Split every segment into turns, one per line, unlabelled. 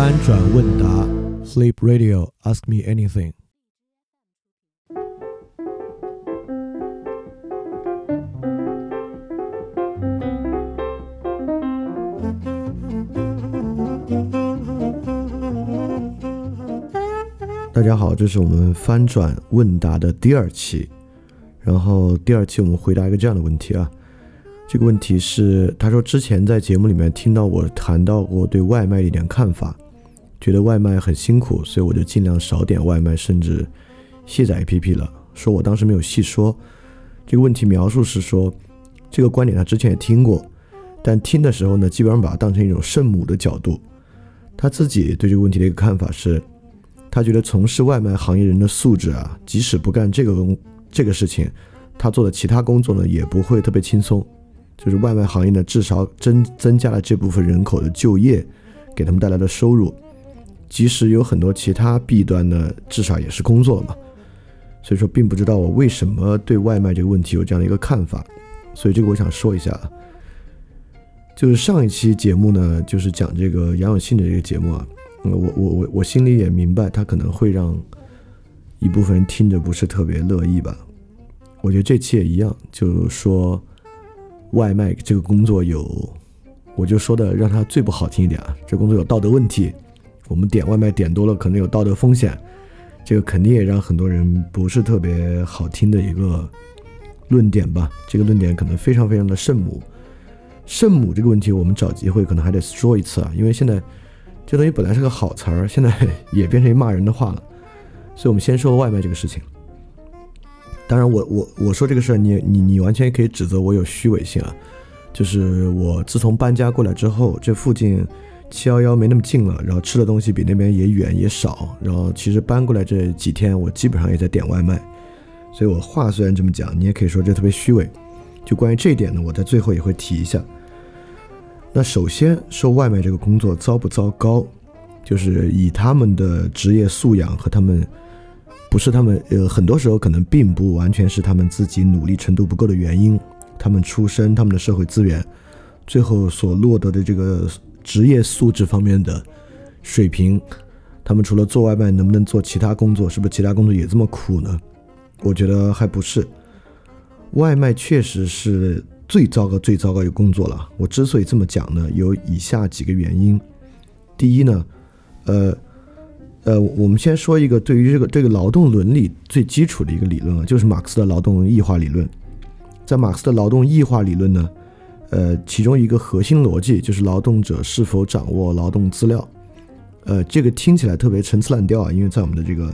翻转问答，Sleep Radio，Ask me anything。大家好，这是我们翻转问答的第二期。然后第二期我们回答一个这样的问题啊，这个问题是他说之前在节目里面听到我谈到过对外卖的一点看法，觉得外卖很辛苦，所以我就尽量少点外卖，甚至卸载 APP 了。说我当时没有细说这个问题描述是说这个观点他之前也听过，但听的时候呢，基本上把它当成一种圣母的角度。他自己对这个问题的一个看法是。他觉得从事外卖行业人的素质啊，即使不干这个工这个事情，他做的其他工作呢也不会特别轻松。就是外卖行业呢，至少增增加了这部分人口的就业，给他们带来的收入。即使有很多其他弊端呢，至少也是工作嘛。所以说，并不知道我为什么对外卖这个问题有这样的一个看法。所以这个我想说一下，就是上一期节目呢，就是讲这个杨永信的这个节目啊。我我我我心里也明白，他可能会让一部分人听着不是特别乐意吧。我觉得这期也一样，就是说外卖这个工作有，我就说的让他最不好听一点啊，这工作有道德问题。我们点外卖点多了，可能有道德风险，这个肯定也让很多人不是特别好听的一个论点吧。这个论点可能非常非常的圣母，圣母这个问题，我们找机会可能还得说一次啊，因为现在。这东西本来是个好词儿，现在也变成骂人的话了。所以，我们先说外卖这个事情。当然，我我我说这个事儿，你你你完全可以指责我有虚伪性啊。就是我自从搬家过来之后，这附近七幺幺没那么近了，然后吃的东西比那边也远也少。然后，其实搬过来这几天，我基本上也在点外卖。所以我话虽然这么讲，你也可以说这特别虚伪。就关于这一点呢，我在最后也会提一下。那首先说外卖这个工作糟不糟糕，就是以他们的职业素养和他们，不是他们呃很多时候可能并不完全是他们自己努力程度不够的原因，他们出身、他们的社会资源，最后所落得的这个职业素质方面的水平，他们除了做外卖，能不能做其他工作？是不是其他工作也这么苦呢？我觉得还不是，外卖确实是。最糟糕、最糟糕一个工作了。我之所以这么讲呢，有以下几个原因。第一呢，呃，呃，我们先说一个对于这个这个劳动伦理最基础的一个理论啊，就是马克思的劳动异化理论。在马克思的劳动异化理论呢，呃，其中一个核心逻辑就是劳动者是否掌握劳动资料。呃，这个听起来特别陈词滥调啊，因为在我们的这个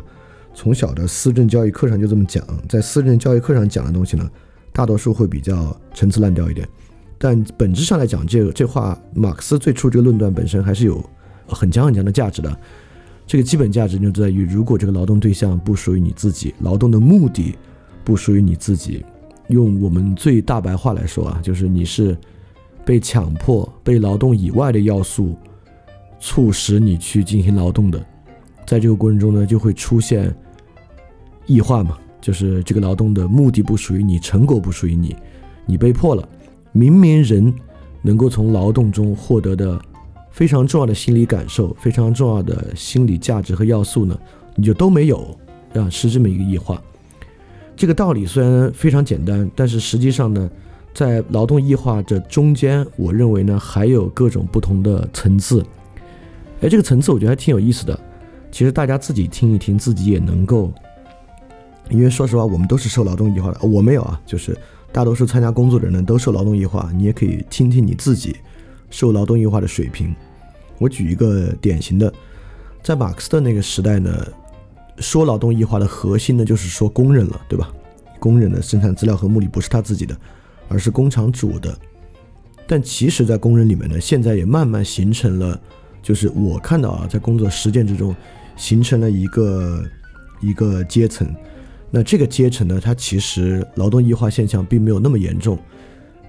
从小的思政教育课上就这么讲，在思政教育课上讲的东西呢。大多数会比较陈词滥调一点，但本质上来讲，这个这话，马克思最初这个论断本身还是有很强很强的价值的。这个基本价值就在于，如果这个劳动对象不属于你自己，劳动的目的不属于你自己，用我们最大白话来说啊，就是你是被强迫、被劳动以外的要素促使你去进行劳动的，在这个过程中呢，就会出现异化嘛。就是这个劳动的目的不属于你，成果不属于你，你被迫了。明明人能够从劳动中获得的非常重要的心理感受、非常重要的心理价值和要素呢，你就都没有，啊，是这么一个异化。这个道理虽然非常简单，但是实际上呢，在劳动异化这中间，我认为呢还有各种不同的层次。哎，这个层次我觉得还挺有意思的。其实大家自己听一听，自己也能够。因为说实话，我们都是受劳动异化的。我没有啊，就是大多数参加工作的人呢都受劳动异化。你也可以听听你自己受劳动异化的水平。我举一个典型的，在马克思的那个时代呢，说劳动异化的核心呢，就是说工人了，对吧？工人的生产资料和目的不是他自己的，而是工厂主的。但其实，在工人里面呢，现在也慢慢形成了，就是我看到啊，在工作实践之中，形成了一个一个阶层。那这个阶层呢，它其实劳动异化现象并没有那么严重，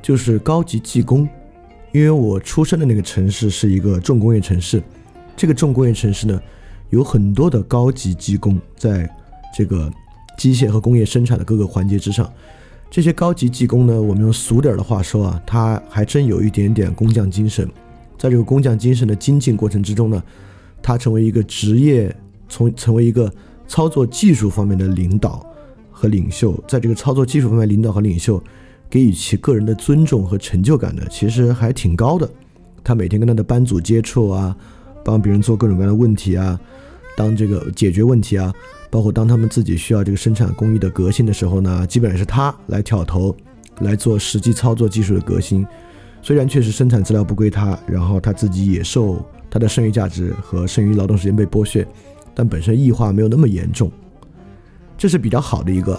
就是高级技工。因为我出生的那个城市是一个重工业城市，这个重工业城市呢，有很多的高级技工在这个机械和工业生产的各个环节之上。这些高级技工呢，我们用俗点的话说啊，他还真有一点点工匠精神。在这个工匠精神的精进过程之中呢，他成为一个职业，从成为一个操作技术方面的领导和领袖，在这个操作技术方面领导和领袖给予其个人的尊重和成就感呢，其实还挺高的。他每天跟他的班组接触啊，帮别人做各种各样的问题啊，当这个解决问题啊，包括当他们自己需要这个生产工艺的革新的时候呢，基本上是他来挑头来做实际操作技术的革新。虽然确实生产资料不归他，然后他自己也受他的剩余价值和剩余劳动时间被剥削，但本身异化没有那么严重，这是比较好的一个。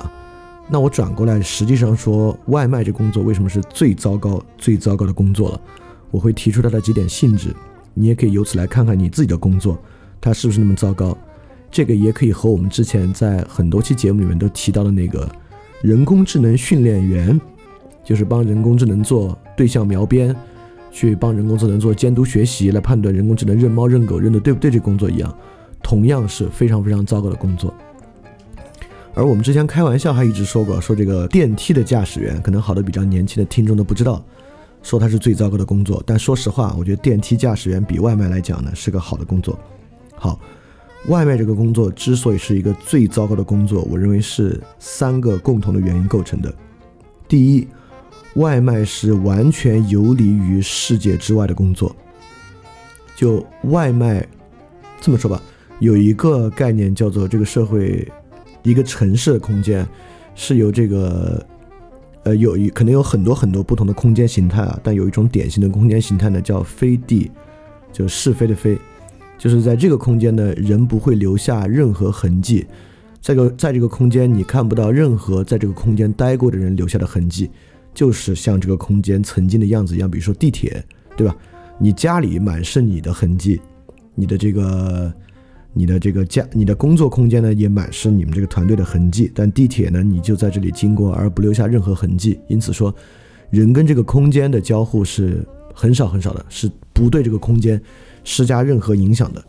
那我转过来，实际上说外卖这工作为什么是最糟糕、最糟糕的工作了？我会提出它的几点性质，你也可以由此来看看你自己的工作，它是不是那么糟糕。这个也可以和我们之前在很多期节目里面都提到的那个人工智能训练员，就是帮人工智能做对象描边，去帮人工智能做监督学习，来判断人工智能认猫认狗认的对不对这工作一样，同样是非常非常糟糕的工作。而我们之前开玩笑还一直说过，说这个电梯的驾驶员，可能好多比较年轻的听众都不知道。说它是最糟糕的工作，但说实话，我觉得电梯驾驶员比外卖来讲呢是个好的工作。好，外卖这个工作之所以是一个最糟糕的工作，我认为是三个共同的原因构成的。第一，外卖是完全游离于世界之外的工作。就外卖这么说吧，有一个概念叫做这个社会一个城市的空间是由这个。呃，有一可能有很多很多不同的空间形态啊，但有一种典型的空间形态呢，叫飞地，就是非的飞，就是在这个空间呢，人不会留下任何痕迹，在个在这个空间你看不到任何在这个空间待过的人留下的痕迹，就是像这个空间曾经的样子一样，比如说地铁，对吧？你家里满是你的痕迹，你的这个。你的这个家，你的工作空间呢，也满是你们这个团队的痕迹。但地铁呢，你就在这里经过，而不留下任何痕迹。因此说，人跟这个空间的交互是很少很少的，是不对这个空间施加任何影响的。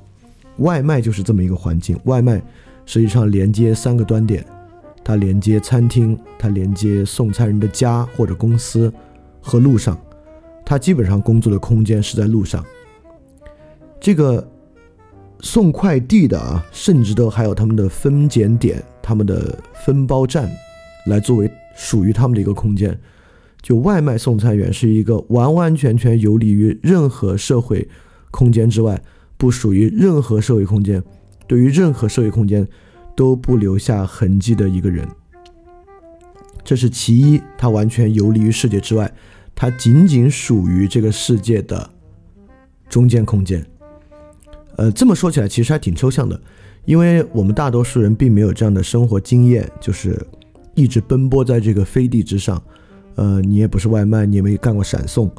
外卖就是这么一个环境。外卖实际上连接三个端点，它连接餐厅，它连接送餐人的家或者公司和路上。它基本上工作的空间是在路上。这个。送快递的啊，甚至都还有他们的分拣点、他们的分包站，来作为属于他们的一个空间。就外卖送餐员是一个完完全全游离于任何社会空间之外，不属于任何社会空间，对于任何社会空间都不留下痕迹的一个人。这是其一，他完全游离于世界之外，他仅仅属于这个世界的中间空间。呃，这么说起来其实还挺抽象的，因为我们大多数人并没有这样的生活经验，就是一直奔波在这个飞地之上。呃，你也不是外卖，你也没干过闪送。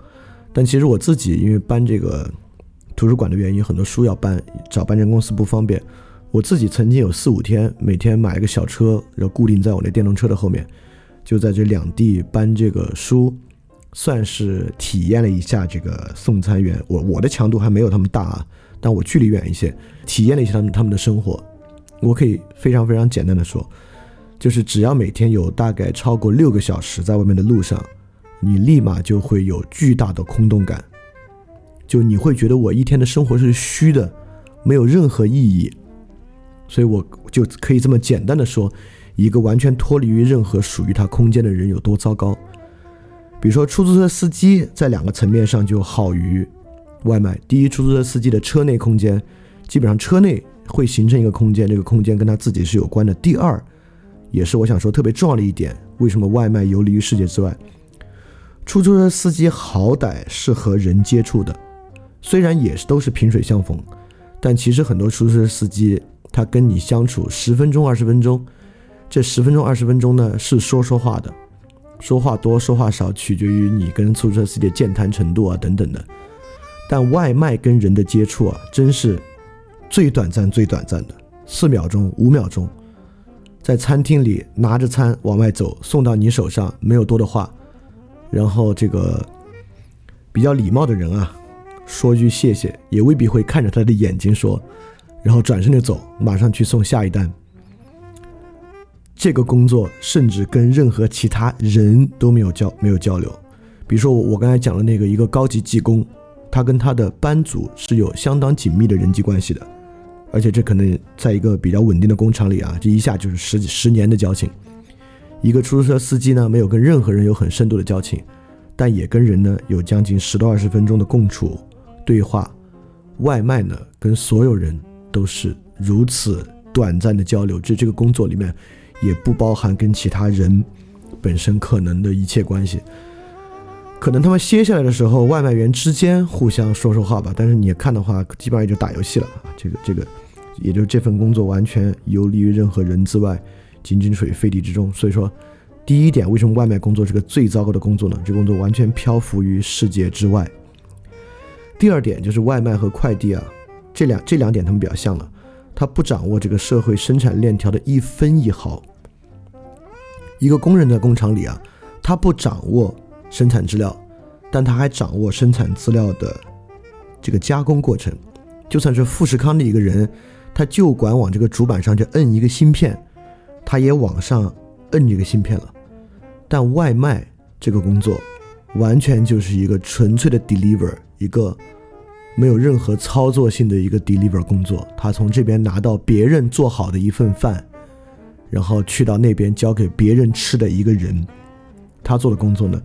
但其实我自己因为搬这个图书馆的原因，很多书要搬，找搬家公司不方便。我自己曾经有四五天，每天买一个小车，然后固定在我那电动车的后面，就在这两地搬这个书，算是体验了一下这个送餐员。我我的强度还没有他们大啊。但我距离远一些，体验了一下他们他们的生活，我可以非常非常简单的说，就是只要每天有大概超过六个小时在外面的路上，你立马就会有巨大的空洞感，就你会觉得我一天的生活是虚的，没有任何意义，所以我就可以这么简单的说，一个完全脱离于任何属于他空间的人有多糟糕。比如说出租车司机在两个层面上就好于。外卖第一，出租车司机的车内空间，基本上车内会形成一个空间，这个空间跟他自己是有关的。第二，也是我想说特别重要的一点，为什么外卖游离于世界之外？出租车司机好歹是和人接触的，虽然也是都是萍水相逢，但其实很多出租车司机他跟你相处十分钟、二十分钟，这十分钟、二十分钟呢是说说话的，说话多说话少取决于你跟出租车司机的健谈程度啊等等的。但外卖跟人的接触啊，真是最短暂、最短暂的，四秒钟、五秒钟，在餐厅里拿着餐往外走，送到你手上，没有多的话，然后这个比较礼貌的人啊，说句谢谢，也未必会看着他的眼睛说，然后转身就走，马上去送下一单。这个工作甚至跟任何其他人都没有交没有交流，比如说我我刚才讲的那个一个高级技工。他跟他的班组是有相当紧密的人际关系的，而且这可能在一个比较稳定的工厂里啊，这一下就是十几十年的交情。一个出租车司机呢，没有跟任何人有很深度的交情，但也跟人呢有将近十多二十分钟的共处对话。外卖呢，跟所有人都是如此短暂的交流，这这个工作里面也不包含跟其他人本身可能的一切关系。可能他们歇下来的时候，外卖员之间互相说说话吧，但是你看的话，基本上也就打游戏了啊。这个这个，也就是这份工作完全游离于任何人之外，仅仅处于废地之中。所以说，第一点，为什么外卖工作是个最糟糕的工作呢？这工作完全漂浮于世界之外。第二点就是外卖和快递啊，这两这两点他们比较像了，他不掌握这个社会生产链条的一分一毫。一个工人在工厂里啊，他不掌握。生产资料，但他还掌握生产资料的这个加工过程。就算是富士康的一个人，他就管往这个主板上就摁一个芯片，他也往上摁这个芯片了。但外卖这个工作，完全就是一个纯粹的 deliver，一个没有任何操作性的一个 deliver 工作。他从这边拿到别人做好的一份饭，然后去到那边交给别人吃的一个人，他做的工作呢？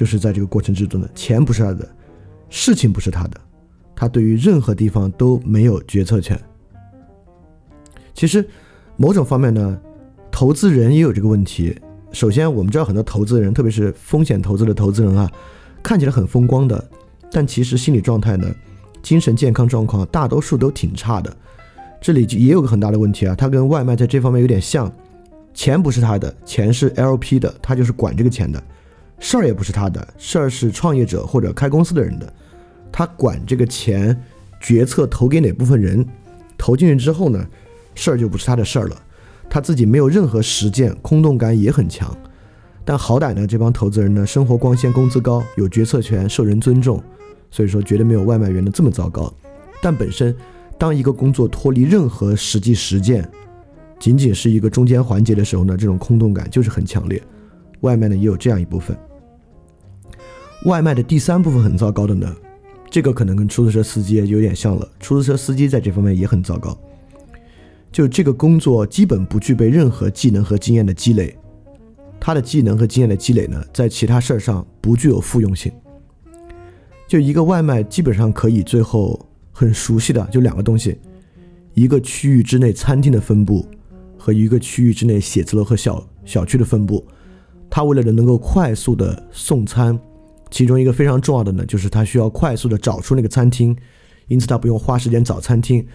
就是在这个过程之中的钱不是他的，事情不是他的，他对于任何地方都没有决策权。其实，某种方面呢，投资人也有这个问题。首先，我们知道很多投资人，特别是风险投资的投资人啊，看起来很风光的，但其实心理状态呢，精神健康状况大多数都挺差的。这里也有个很大的问题啊，他跟外卖在这方面有点像，钱不是他的，钱是 LP 的，他就是管这个钱的。事儿也不是他的，事儿是创业者或者开公司的人的，他管这个钱，决策投给哪部分人，投进去之后呢，事儿就不是他的事儿了，他自己没有任何实践，空洞感也很强，但好歹呢，这帮投资人呢，生活光鲜，工资高，有决策权，受人尊重，所以说绝对没有外卖员的这么糟糕。但本身，当一个工作脱离任何实际实践，仅仅是一个中间环节的时候呢，这种空洞感就是很强烈。外卖呢也有这样一部分。外卖的第三部分很糟糕的呢，这个可能跟出租车司机有点像了。出租车司机在这方面也很糟糕，就这个工作基本不具备任何技能和经验的积累，他的技能和经验的积累呢，在其他事儿上不具有复用性。就一个外卖基本上可以最后很熟悉的就两个东西，一个区域之内餐厅的分布和一个区域之内写字楼和小小区的分布，他为了能够快速的送餐。其中一个非常重要的呢，就是他需要快速的找出那个餐厅，因此他不用花时间找餐厅，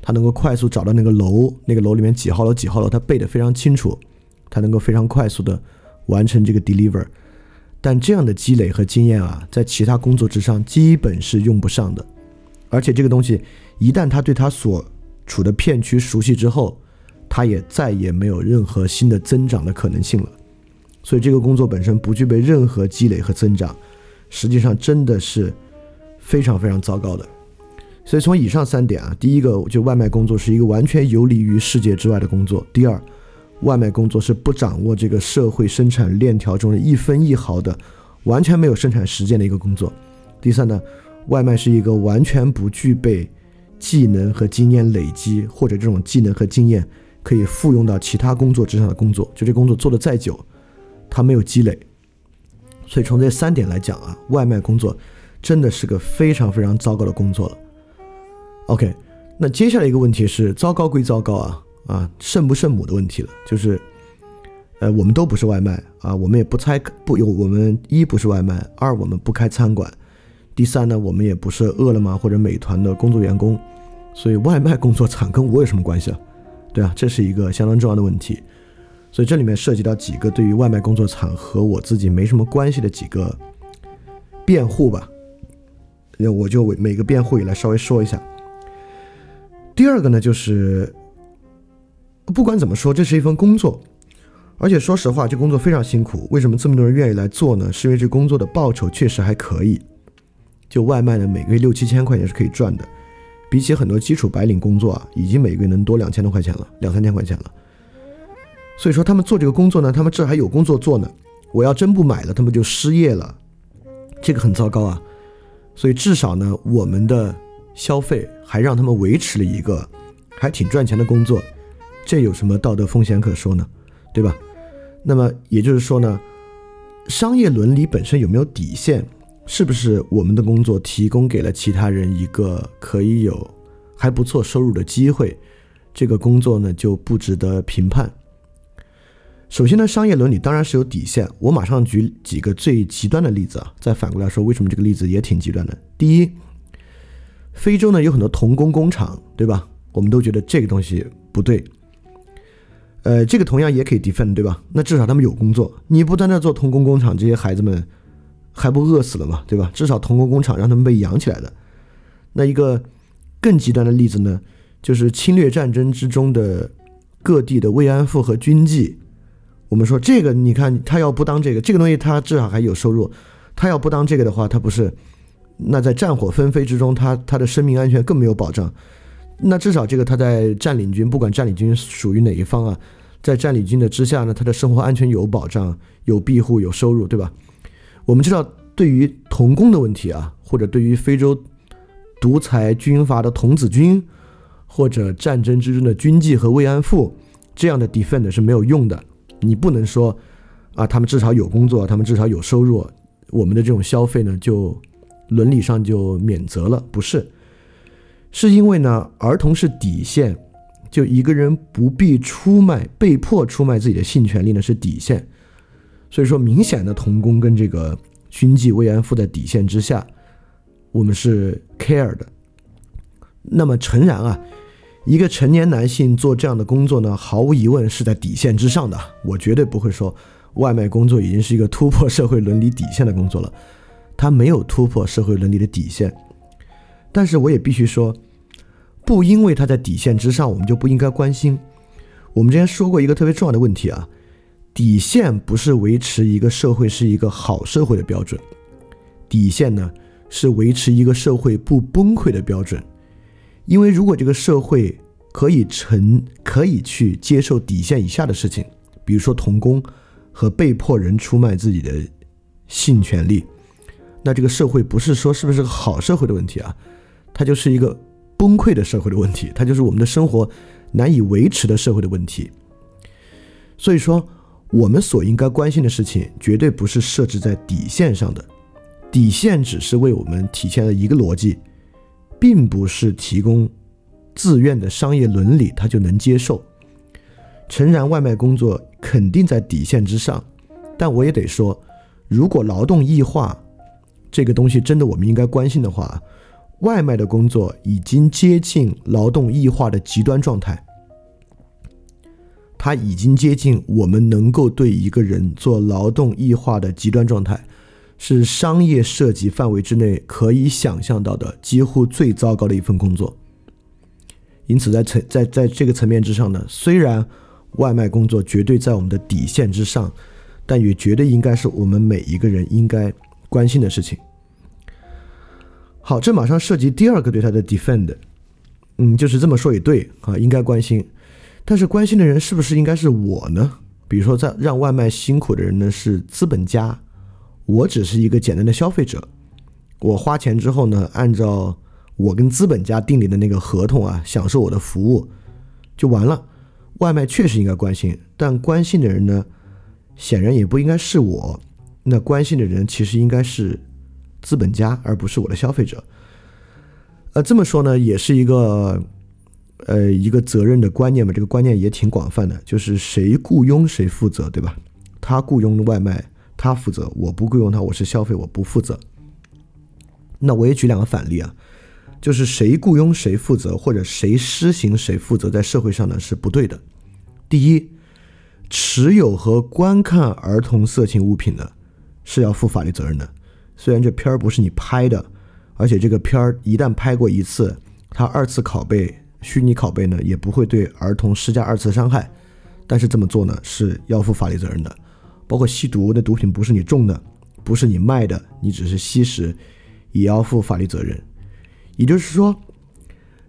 他能够快速找到那个楼，那个楼里面几号楼几号楼，他背得非常清楚，他能够非常快速的完成这个 deliver。但这样的积累和经验啊，在其他工作之上基本是用不上的，而且这个东西一旦他对他所处的片区熟悉之后，他也再也没有任何新的增长的可能性了。所以这个工作本身不具备任何积累和增长。实际上真的是非常非常糟糕的，所以从以上三点啊，第一个就外卖工作是一个完全游离于世界之外的工作；第二，外卖工作是不掌握这个社会生产链条中的一分一毫的，完全没有生产实践的一个工作；第三呢，外卖是一个完全不具备技能和经验累积，或者这种技能和经验可以复用到其他工作之上的工作，就这工作做的再久，它没有积累。所以从这三点来讲啊，外卖工作真的是个非常非常糟糕的工作了。OK，那接下来一个问题是，糟糕归糟糕啊啊，圣不圣母的问题了，就是，呃，我们都不是外卖啊，我们也不拆不有我们一不是外卖，二我们不开餐馆，第三呢，我们也不是饿了么或者美团的工作员工，所以外卖工作惨跟我有什么关系啊？对啊，这是一个相当重要的问题。所以这里面涉及到几个对于外卖工作场和我自己没什么关系的几个辩护吧，那我就每个辩护也来稍微说一下。第二个呢，就是不管怎么说，这是一份工作，而且说实话，这工作非常辛苦。为什么这么多人愿意来做呢？是因为这工作的报酬确实还可以，就外卖呢，每个月六七千块钱是可以赚的，比起很多基础白领工作啊，已经每个月能多两千多块钱了，两三千块钱了。所以说他们做这个工作呢，他们这还有工作做呢。我要真不买了，他们就失业了，这个很糟糕啊。所以至少呢，我们的消费还让他们维持了一个还挺赚钱的工作，这有什么道德风险可说呢？对吧？那么也就是说呢，商业伦理本身有没有底线？是不是我们的工作提供给了其他人一个可以有还不错收入的机会？这个工作呢就不值得评判。首先呢，商业伦理当然是有底线。我马上举几个最极端的例子啊，再反过来说，为什么这个例子也挺极端的？第一，非洲呢有很多童工工厂，对吧？我们都觉得这个东西不对。呃，这个同样也可以 defend，对吧？那至少他们有工作，你不在那做童工工厂，这些孩子们还不饿死了吗？对吧？至少童工工厂让他们被养起来的。那一个更极端的例子呢，就是侵略战争之中的各地的慰安妇和军妓。我们说这个，你看他要不当这个，这个东西他至少还有收入。他要不当这个的话，他不是，那在战火纷飞之中，他他的生命安全更没有保障。那至少这个他在占领军，不管占领军属于哪一方啊，在占领军的之下呢，他的生活安全有保障、有庇护、有收入，对吧？我们知道，对于童工的问题啊，或者对于非洲独裁军阀的童子军，或者战争之中的军妓和慰安妇，这样的 defend 是没有用的。你不能说，啊，他们至少有工作，他们至少有收入，我们的这种消费呢，就伦理上就免责了，不是？是因为呢，儿童是底线，就一个人不必出卖、被迫出卖自己的性权利呢是底线，所以说明显的童工跟这个军妓慰安妇在底线之下，我们是 care 的。那么诚然啊。一个成年男性做这样的工作呢，毫无疑问是在底线之上的。我绝对不会说外卖工作已经是一个突破社会伦理底线的工作了，他没有突破社会伦理的底线。但是我也必须说，不因为他在底线之上，我们就不应该关心。我们之前说过一个特别重要的问题啊，底线不是维持一个社会是一个好社会的标准，底线呢是维持一个社会不崩溃的标准。因为如果这个社会可以承可以去接受底线以下的事情，比如说童工和被迫人出卖自己的性权利，那这个社会不是说是不是个好社会的问题啊，它就是一个崩溃的社会的问题，它就是我们的生活难以维持的社会的问题。所以说，我们所应该关心的事情绝对不是设置在底线上的，底线只是为我们体现了一个逻辑。并不是提供自愿的商业伦理，他就能接受。诚然，外卖工作肯定在底线之上，但我也得说，如果劳动异化这个东西真的我们应该关心的话，外卖的工作已经接近劳动异化的极端状态，它已经接近我们能够对一个人做劳动异化的极端状态。是商业涉及范围之内可以想象到的几乎最糟糕的一份工作。因此，在层在在这个层面之上呢，虽然外卖工作绝对在我们的底线之上，但也绝对应该是我们每一个人应该关心的事情。好，这马上涉及第二个对他的 defend，嗯，就是这么说也对啊，应该关心。但是关心的人是不是应该是我呢？比如说，在让外卖辛苦的人呢是资本家。我只是一个简单的消费者，我花钱之后呢，按照我跟资本家订立的那个合同啊，享受我的服务就完了。外卖确实应该关心，但关心的人呢，显然也不应该是我。那关心的人其实应该是资本家，而不是我的消费者。呃，这么说呢，也是一个呃一个责任的观念吧。这个观念也挺广泛的，就是谁雇佣谁负责，对吧？他雇佣外卖。他负责，我不雇佣他，我是消费，我不负责。那我也举两个反例啊，就是谁雇佣谁负责，或者谁施行谁负责，在社会上呢是不对的。第一，持有和观看儿童色情物品的，是要负法律责任的。虽然这片儿不是你拍的，而且这个片儿一旦拍过一次，他二次拷贝、虚拟拷贝呢，也不会对儿童施加二次伤害，但是这么做呢，是要负法律责任的。包括吸毒，那毒品不是你种的，不是你卖的，你只是吸食，也要负法律责任。也就是说，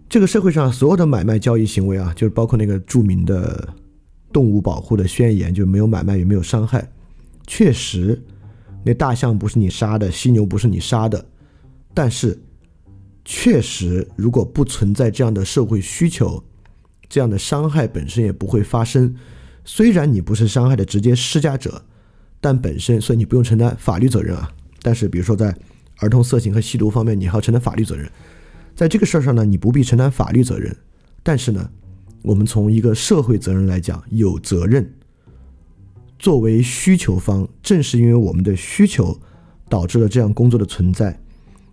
这个社会上所有的买卖交易行为啊，就是包括那个著名的动物保护的宣言，就没有买卖也没有伤害。确实，那大象不是你杀的，犀牛不是你杀的，但是确实，如果不存在这样的社会需求，这样的伤害本身也不会发生。虽然你不是伤害的直接施加者，但本身所以你不用承担法律责任啊。但是比如说在儿童色情和吸毒方面，你还要承担法律责任。在这个事儿上呢，你不必承担法律责任，但是呢，我们从一个社会责任来讲，有责任。作为需求方，正是因为我们的需求导致了这样工作的存在，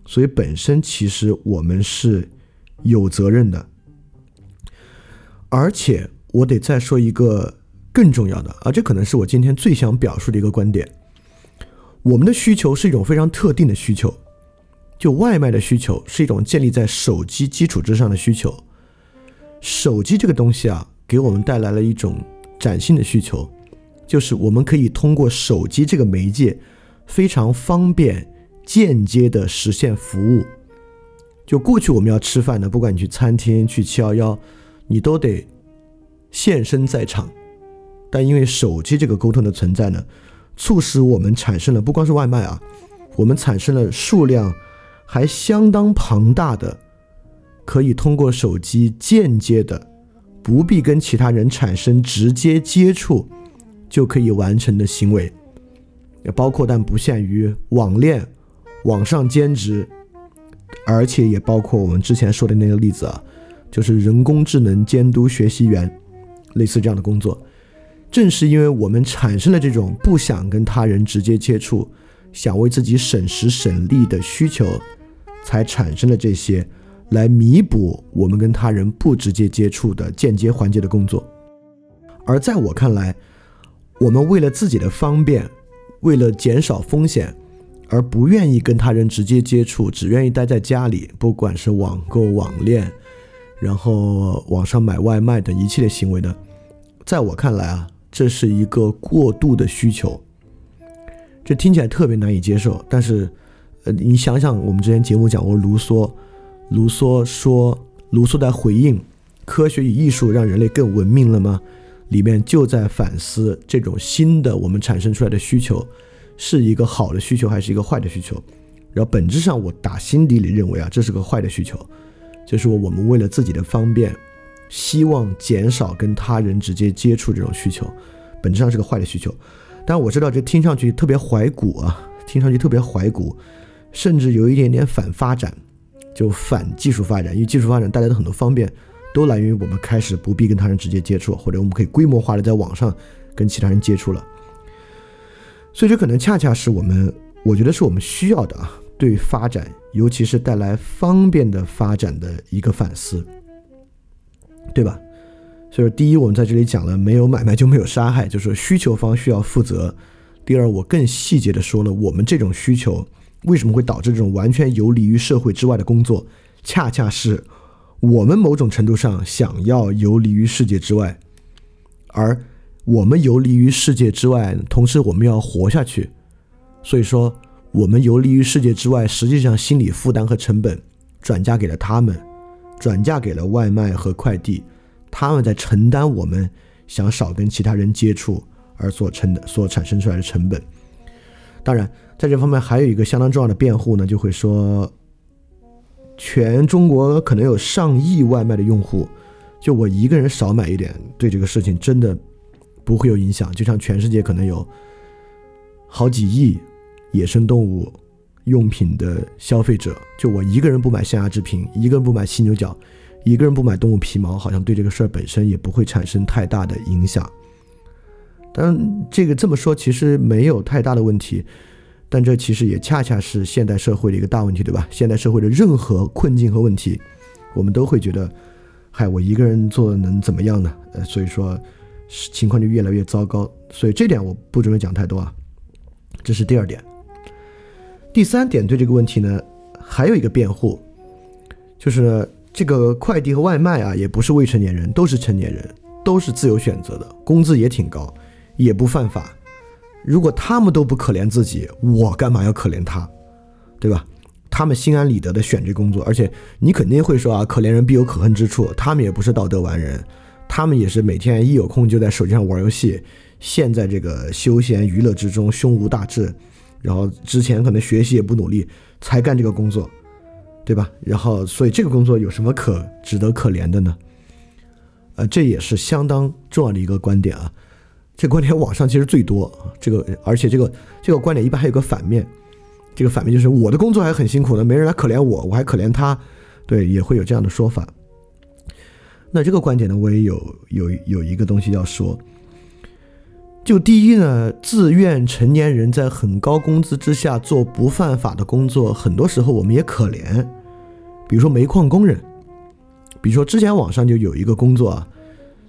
所以本身其实我们是有责任的。而且我得再说一个更重要的啊，这可能是我今天最想表述的一个观点：我们的需求是一种非常特定的需求，就外卖的需求是一种建立在手机基础之上的需求。手机这个东西啊，给我们带来了一种崭新的需求。就是我们可以通过手机这个媒介，非常方便、间接的实现服务。就过去我们要吃饭呢，不管你去餐厅、去七幺幺，你都得现身在场。但因为手机这个沟通的存在呢，促使我们产生了不光是外卖啊，我们产生了数量还相当庞大的，可以通过手机间接的，不必跟其他人产生直接接触。就可以完成的行为，也包括但不限于网恋、网上兼职，而且也包括我们之前说的那个例子啊，就是人工智能监督学习员，类似这样的工作。正是因为我们产生了这种不想跟他人直接接触，想为自己省时省力的需求，才产生了这些来弥补我们跟他人不直接接触的间接环节的工作。而在我看来，我们为了自己的方便，为了减少风险，而不愿意跟他人直接接触，只愿意待在家里，不管是网购、网恋，然后网上买外卖等一切的行为呢？在我看来啊，这是一个过度的需求。这听起来特别难以接受，但是，呃，你想想，我们之前节目讲过卢梭，卢梭说，卢梭在回应科学与艺术让人类更文明了吗？里面就在反思这种新的我们产生出来的需求，是一个好的需求还是一个坏的需求？然后本质上我打心底里认为啊，这是个坏的需求，就是我们为了自己的方便，希望减少跟他人直接接触这种需求，本质上是个坏的需求。但我知道这听上去特别怀古啊，听上去特别怀古，甚至有一点点反发展，就反技术发展，因为技术发展带来的很多方便。都来源于我们开始不必跟他人直接接触，或者我们可以规模化的在网上跟其他人接触了。所以这可能恰恰是我们，我觉得是我们需要的啊，对发展，尤其是带来方便的发展的一个反思，对吧？所以第一，我们在这里讲了，没有买卖就没有杀害，就是需求方需要负责。第二，我更细节的说了，我们这种需求为什么会导致这种完全游离于社会之外的工作，恰恰是。我们某种程度上想要游离于世界之外，而我们游离于世界之外，同时我们要活下去。所以说，我们游离于世界之外，实际上心理负担和成本转嫁给了他们，转嫁给了外卖和快递，他们在承担我们想少跟其他人接触而所成的所产生出来的成本。当然，在这方面还有一个相当重要的辩护呢，就会说。全中国可能有上亿外卖的用户，就我一个人少买一点，对这个事情真的不会有影响。就像全世界可能有好几亿野生动物用品的消费者，就我一个人不买象牙制品，一个人不买犀牛角，一个人不买动物皮毛，好像对这个事儿本身也不会产生太大的影响。但这个这么说，其实没有太大的问题。但这其实也恰恰是现代社会的一个大问题，对吧？现代社会的任何困境和问题，我们都会觉得，嗨，我一个人做能怎么样呢？呃，所以说 情况就越来越糟糕。所以这点我不准备讲太多啊。这是第二点。第三点对这个问题呢，还有一个辩护，就是这个快递和外卖啊，也不是未成年人，都是成年人，都是自由选择的，工资也挺高，也不犯法。如果他们都不可怜自己，我干嘛要可怜他，对吧？他们心安理得的选这工作，而且你肯定会说啊，可怜人必有可恨之处。他们也不是道德完人，他们也是每天一有空就在手机上玩游戏，陷在这个休闲娱乐之中，胸无大志。然后之前可能学习也不努力，才干这个工作，对吧？然后所以这个工作有什么可值得可怜的呢？呃，这也是相当重要的一个观点啊。这观点网上其实最多，这个而且这个这个观点一般还有个反面，这个反面就是我的工作还很辛苦呢，没人来可怜我，我还可怜他，对，也会有这样的说法。那这个观点呢，我也有有有一个东西要说。就第一呢，自愿成年人在很高工资之下做不犯法的工作，很多时候我们也可怜。比如说煤矿工人，比如说之前网上就有一个工作啊，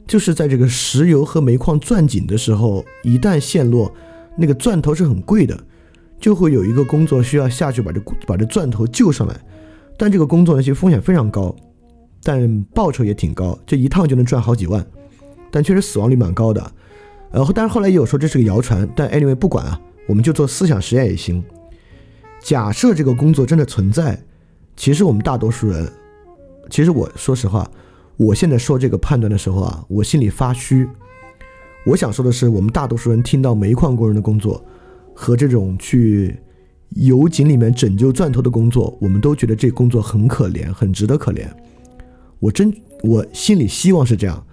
就是在这个石油和煤矿钻井的时候，一旦陷落，那个钻头是很贵的，就会有一个工作需要下去把这把这钻头救上来。但这个工作呢，其实风险非常高，但报酬也挺高，这一趟就能赚好几万，但确实死亡率蛮高的。然后，但是后来也有说这是个谣传，但 anyway 不管啊，我们就做思想实验也行。假设这个工作真的存在，其实我们大多数人，其实我说实话，我现在说这个判断的时候啊，我心里发虚。我想说的是，我们大多数人听到煤矿工人的工作和这种去油井里面拯救钻头的工作，我们都觉得这工作很可怜，很值得可怜。我真我心里希望是这样，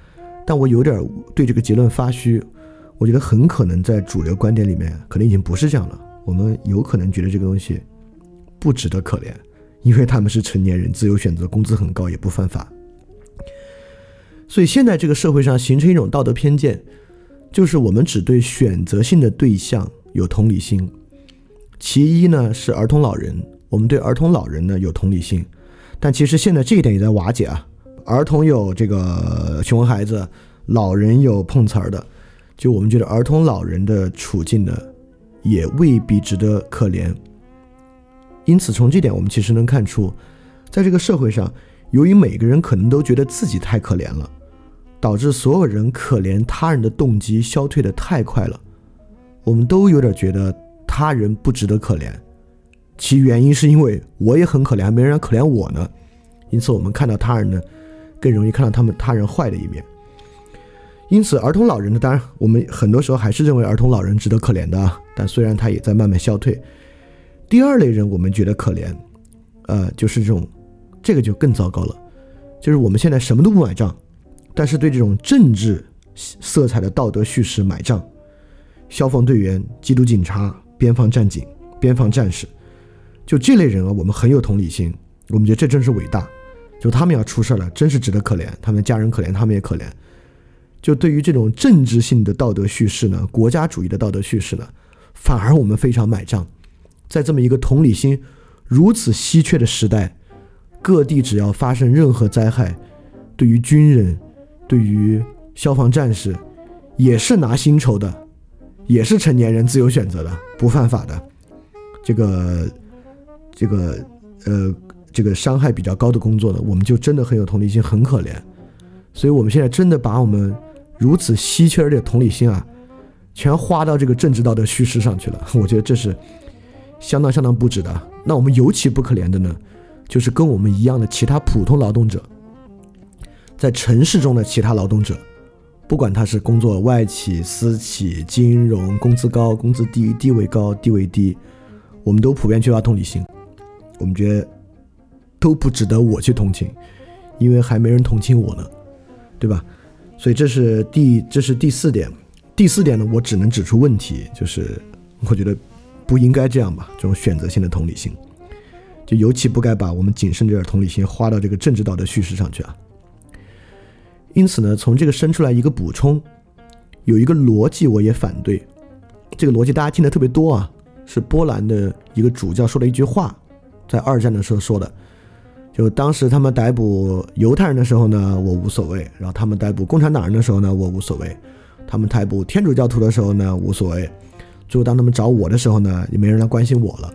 但我有点对这个结论发虚。我觉得很可能在主流观点里面，可能已经不是这样了。我们有可能觉得这个东西不值得可怜，因为他们是成年人，自由选择，工资很高，也不犯法。所以现在这个社会上形成一种道德偏见，就是我们只对选择性的对象有同理心。其一呢是儿童老人，我们对儿童老人呢有同理心，但其实现在这一点也在瓦解啊。儿童有这个熊孩子，老人有碰瓷儿的。就我们觉得儿童老人的处境呢，也未必值得可怜。因此，从这点我们其实能看出，在这个社会上，由于每个人可能都觉得自己太可怜了，导致所有人可怜他人的动机消退的太快了。我们都有点觉得他人不值得可怜，其原因是因为我也很可怜，还没人可怜我呢。因此，我们看到他人呢，更容易看到他们他人坏的一面。因此，儿童老人呢，当然我们很多时候还是认为儿童老人值得可怜的啊。但虽然他也在慢慢消退。第二类人，我们觉得可怜，呃，就是这种，这个就更糟糕了，就是我们现在什么都不买账，但是对这种政治色彩的道德叙事买账。消防队员、缉毒警察、边防战警、边防战士，就这类人啊，我们很有同理心，我们觉得这真是伟大。就他们要出事了，真是值得可怜，他们家人可怜，他们也可怜。就对于这种政治性的道德叙事呢，国家主义的道德叙事呢，反而我们非常买账。在这么一个同理心如此稀缺的时代，各地只要发生任何灾害，对于军人、对于消防战士，也是拿薪酬的，也是成年人自由选择的，不犯法的。这个、这个、呃，这个伤害比较高的工作呢，我们就真的很有同理心，很可怜。所以，我们现在真的把我们。如此稀缺的同理心啊，全花到这个政治道德叙事上去了。我觉得这是相当相当不值的。那我们尤其不可怜的呢，就是跟我们一样的其他普通劳动者，在城市中的其他劳动者，不管他是工作外企、私企、金融，工资高、工资低、地位高、地位低，我们都普遍缺乏同理心。我们觉得都不值得我去同情，因为还没人同情我呢，对吧？所以这是第这是第四点，第四点呢，我只能指出问题，就是我觉得不应该这样吧，这种选择性的同理心，就尤其不该把我们谨慎这点同理心花到这个政治道德叙事上去啊。因此呢，从这个生出来一个补充，有一个逻辑我也反对，这个逻辑大家听得特别多啊，是波兰的一个主教说的一句话，在二战的时候说的。就当时他们逮捕犹太人的时候呢，我无所谓；然后他们逮捕共产党人的时候呢，我无所谓；他们逮捕天主教徒的时候呢，无所谓。最后当他们找我的时候呢，也没人来关心我了。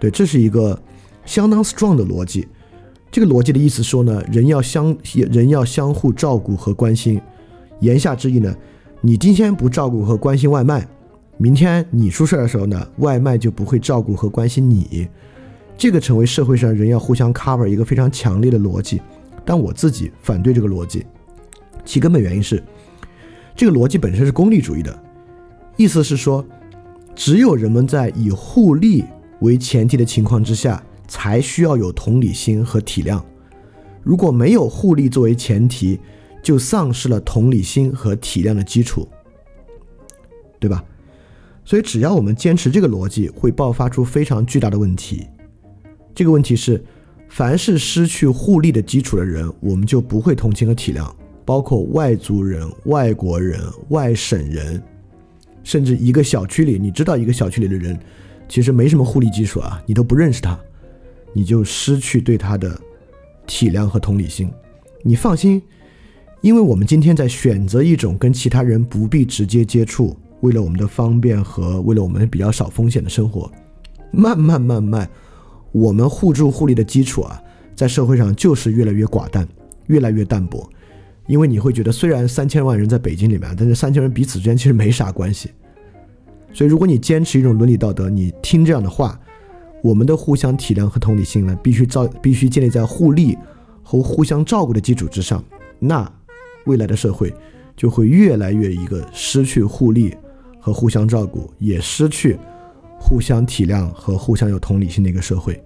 对，这是一个相当 strong 的逻辑。这个逻辑的意思说呢，人要相人要相互照顾和关心。言下之意呢，你今天不照顾和关心外卖，明天你出事的时候呢，外卖就不会照顾和关心你。这个成为社会上人要互相 cover 一个非常强烈的逻辑，但我自己反对这个逻辑，其根本原因是，这个逻辑本身是功利主义的，意思是说，只有人们在以互利为前提的情况之下，才需要有同理心和体谅。如果没有互利作为前提，就丧失了同理心和体谅的基础，对吧？所以只要我们坚持这个逻辑，会爆发出非常巨大的问题。这个问题是，凡是失去互利的基础的人，我们就不会同情和体谅，包括外族人、外国人、外省人，甚至一个小区里，你知道一个小区里的人其实没什么互利基础啊，你都不认识他，你就失去对他的体谅和同理心。你放心。因为我们今天在选择一种跟其他人不必直接接触，为了我们的方便和为了我们比较少风险的生活，慢慢慢慢，我们互助互利的基础啊，在社会上就是越来越寡淡，越来越淡薄。因为你会觉得，虽然三千万人在北京里面，但是三千人彼此之间其实没啥关系。所以，如果你坚持一种伦理道德，你听这样的话，我们的互相体谅和同理心呢，必须造必须建立在互利和互相照顾的基础之上，那。未来的社会就会越来越一个失去互利和互相照顾，也失去互相体谅和互相有同理心的一个社会，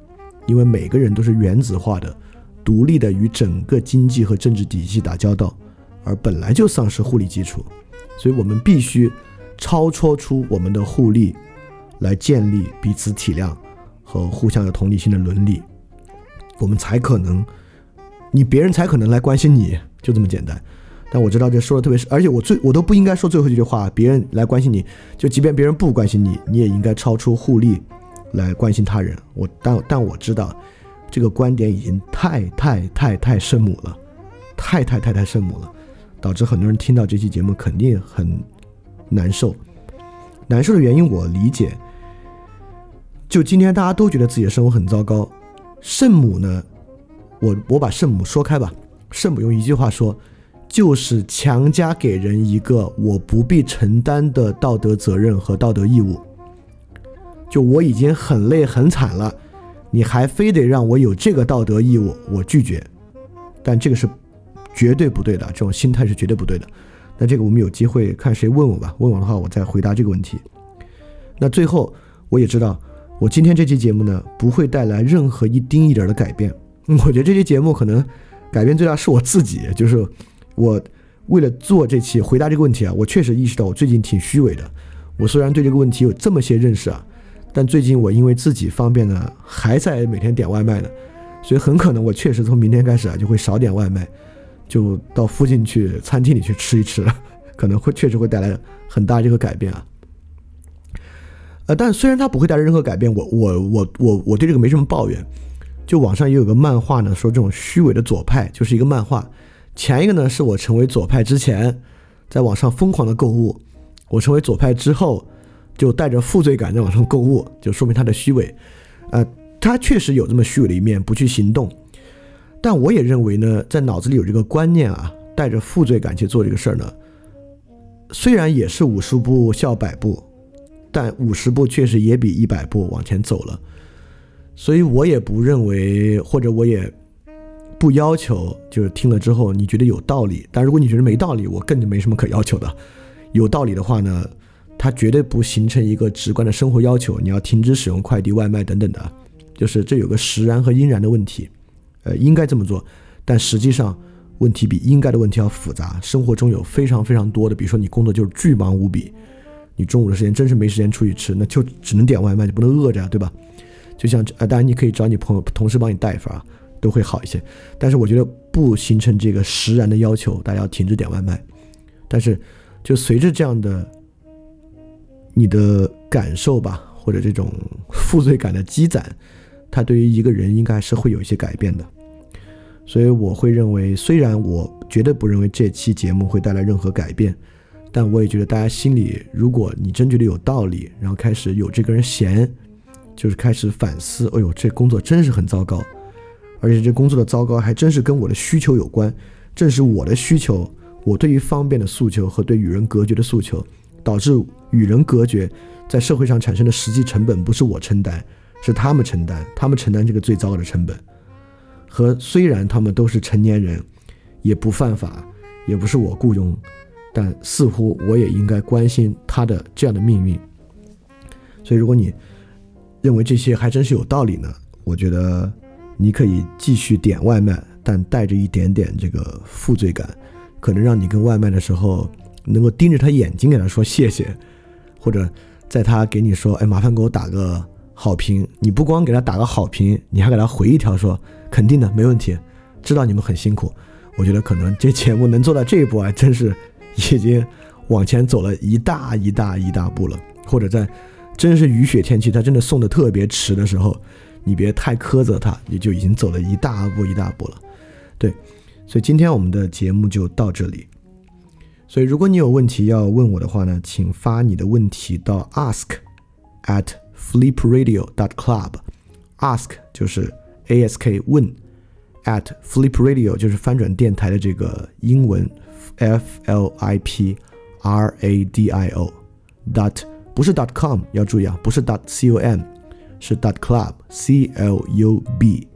因为每个人都是原子化的、独立的，与整个经济和政治体系打交道，而本来就丧失互利基础，所以我们必须超脱出我们的互利，来建立彼此体谅和互相有同理心的伦理，我们才可能，你别人才可能来关心你，就这么简单。但我知道这说的特别是，而且我最我都不应该说最后一句话。别人来关心你，就即便别人不关心你，你也应该超出互利来关心他人。我但但我知道，这个观点已经太太太太圣母了，太太太太圣母了，导致很多人听到这期节目肯定很难受。难受的原因我理解，就今天大家都觉得自己的生活很糟糕，圣母呢，我我把圣母说开吧，圣母用一句话说。就是强加给人一个我不必承担的道德责任和道德义务，就我已经很累很惨了，你还非得让我有这个道德义务，我拒绝。但这个是绝对不对的，这种心态是绝对不对的。那这个我们有机会看谁问我吧，问我的话我再回答这个问题。那最后我也知道，我今天这期节目呢不会带来任何一丁一点的改变。我觉得这期节目可能改变最大是我自己，就是。我为了做这期回答这个问题啊，我确实意识到我最近挺虚伪的。我虽然对这个问题有这么些认识啊，但最近我因为自己方便呢，还在每天点外卖呢，所以很可能我确实从明天开始啊就会少点外卖，就到附近去餐厅里去吃一吃了，可能会确实会带来很大这个改变啊。呃，但虽然它不会带来任何改变，我我我我我对这个没什么抱怨。就网上也有个漫画呢，说这种虚伪的左派就是一个漫画。前一个呢，是我成为左派之前，在网上疯狂的购物；我成为左派之后，就带着负罪感在网上购物，就说明他的虚伪。呃，他确实有这么虚伪的一面，不去行动。但我也认为呢，在脑子里有这个观念啊，带着负罪感去做这个事儿呢，虽然也是五十步笑百步，但五十步确实也比一百步往前走了。所以我也不认为，或者我也。不要求，就是听了之后你觉得有道理。但如果你觉得没道理，我更就没什么可要求的。有道理的话呢，它绝对不形成一个直观的生活要求。你要停止使用快递、外卖等等的，就是这有个实然和应然的问题。呃，应该这么做，但实际上问题比应该的问题要复杂。生活中有非常非常多的，比如说你工作就是巨忙无比，你中午的时间真是没时间出去吃，那就只能点外卖，就不能饿着呀，对吧？就像呃，当然你可以找你朋友、同事帮你带一份啊。都会好一些，但是我觉得不形成这个实然的要求，大家要停止点外卖。但是，就随着这样的你的感受吧，或者这种负罪感的积攒，它对于一个人应该是会有一些改变的。所以我会认为，虽然我绝对不认为这期节目会带来任何改变，但我也觉得大家心里，如果你真觉得有道理，然后开始有这个人闲，就是开始反思，哎呦，这工作真是很糟糕。而且这工作的糟糕还真是跟我的需求有关，正是我的需求，我对于方便的诉求和对与人隔绝的诉求，导致与人隔绝在社会上产生的实际成本不是我承担，是他们承担，他们承担这个最糟糕的成本。和虽然他们都是成年人，也不犯法，也不是我雇佣，但似乎我也应该关心他的这样的命运。所以，如果你认为这些还真是有道理呢，我觉得。你可以继续点外卖，但带着一点点这个负罪感，可能让你跟外卖的时候能够盯着他眼睛给他说谢谢，或者在他给你说哎麻烦给我打个好评，你不光给他打个好评，你还给他回一条说肯定的没问题，知道你们很辛苦。我觉得可能这节目能做到这一步啊，真是已经往前走了一大一大一大步了。或者在真是雨雪天气，他真的送的特别迟的时候，你别太苛责他，你就已经走了一大步一大步了。对，所以今天我们的节目就到这里。所以如果你有问题要问我的话呢，请发你的问题到 ask at flipradio dot club。ask 就是 a s k 问。at Flip Radio 就是翻转电台的这个英文 F L I P R A D I O dot 不是 dot com 要注意啊，不是 dot c o m 是 dot club C L U B，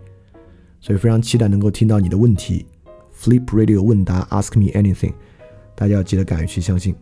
所以非常期待能够听到你的问题。Flip Radio 问答 Ask Me Anything，大家要记得敢于去相信。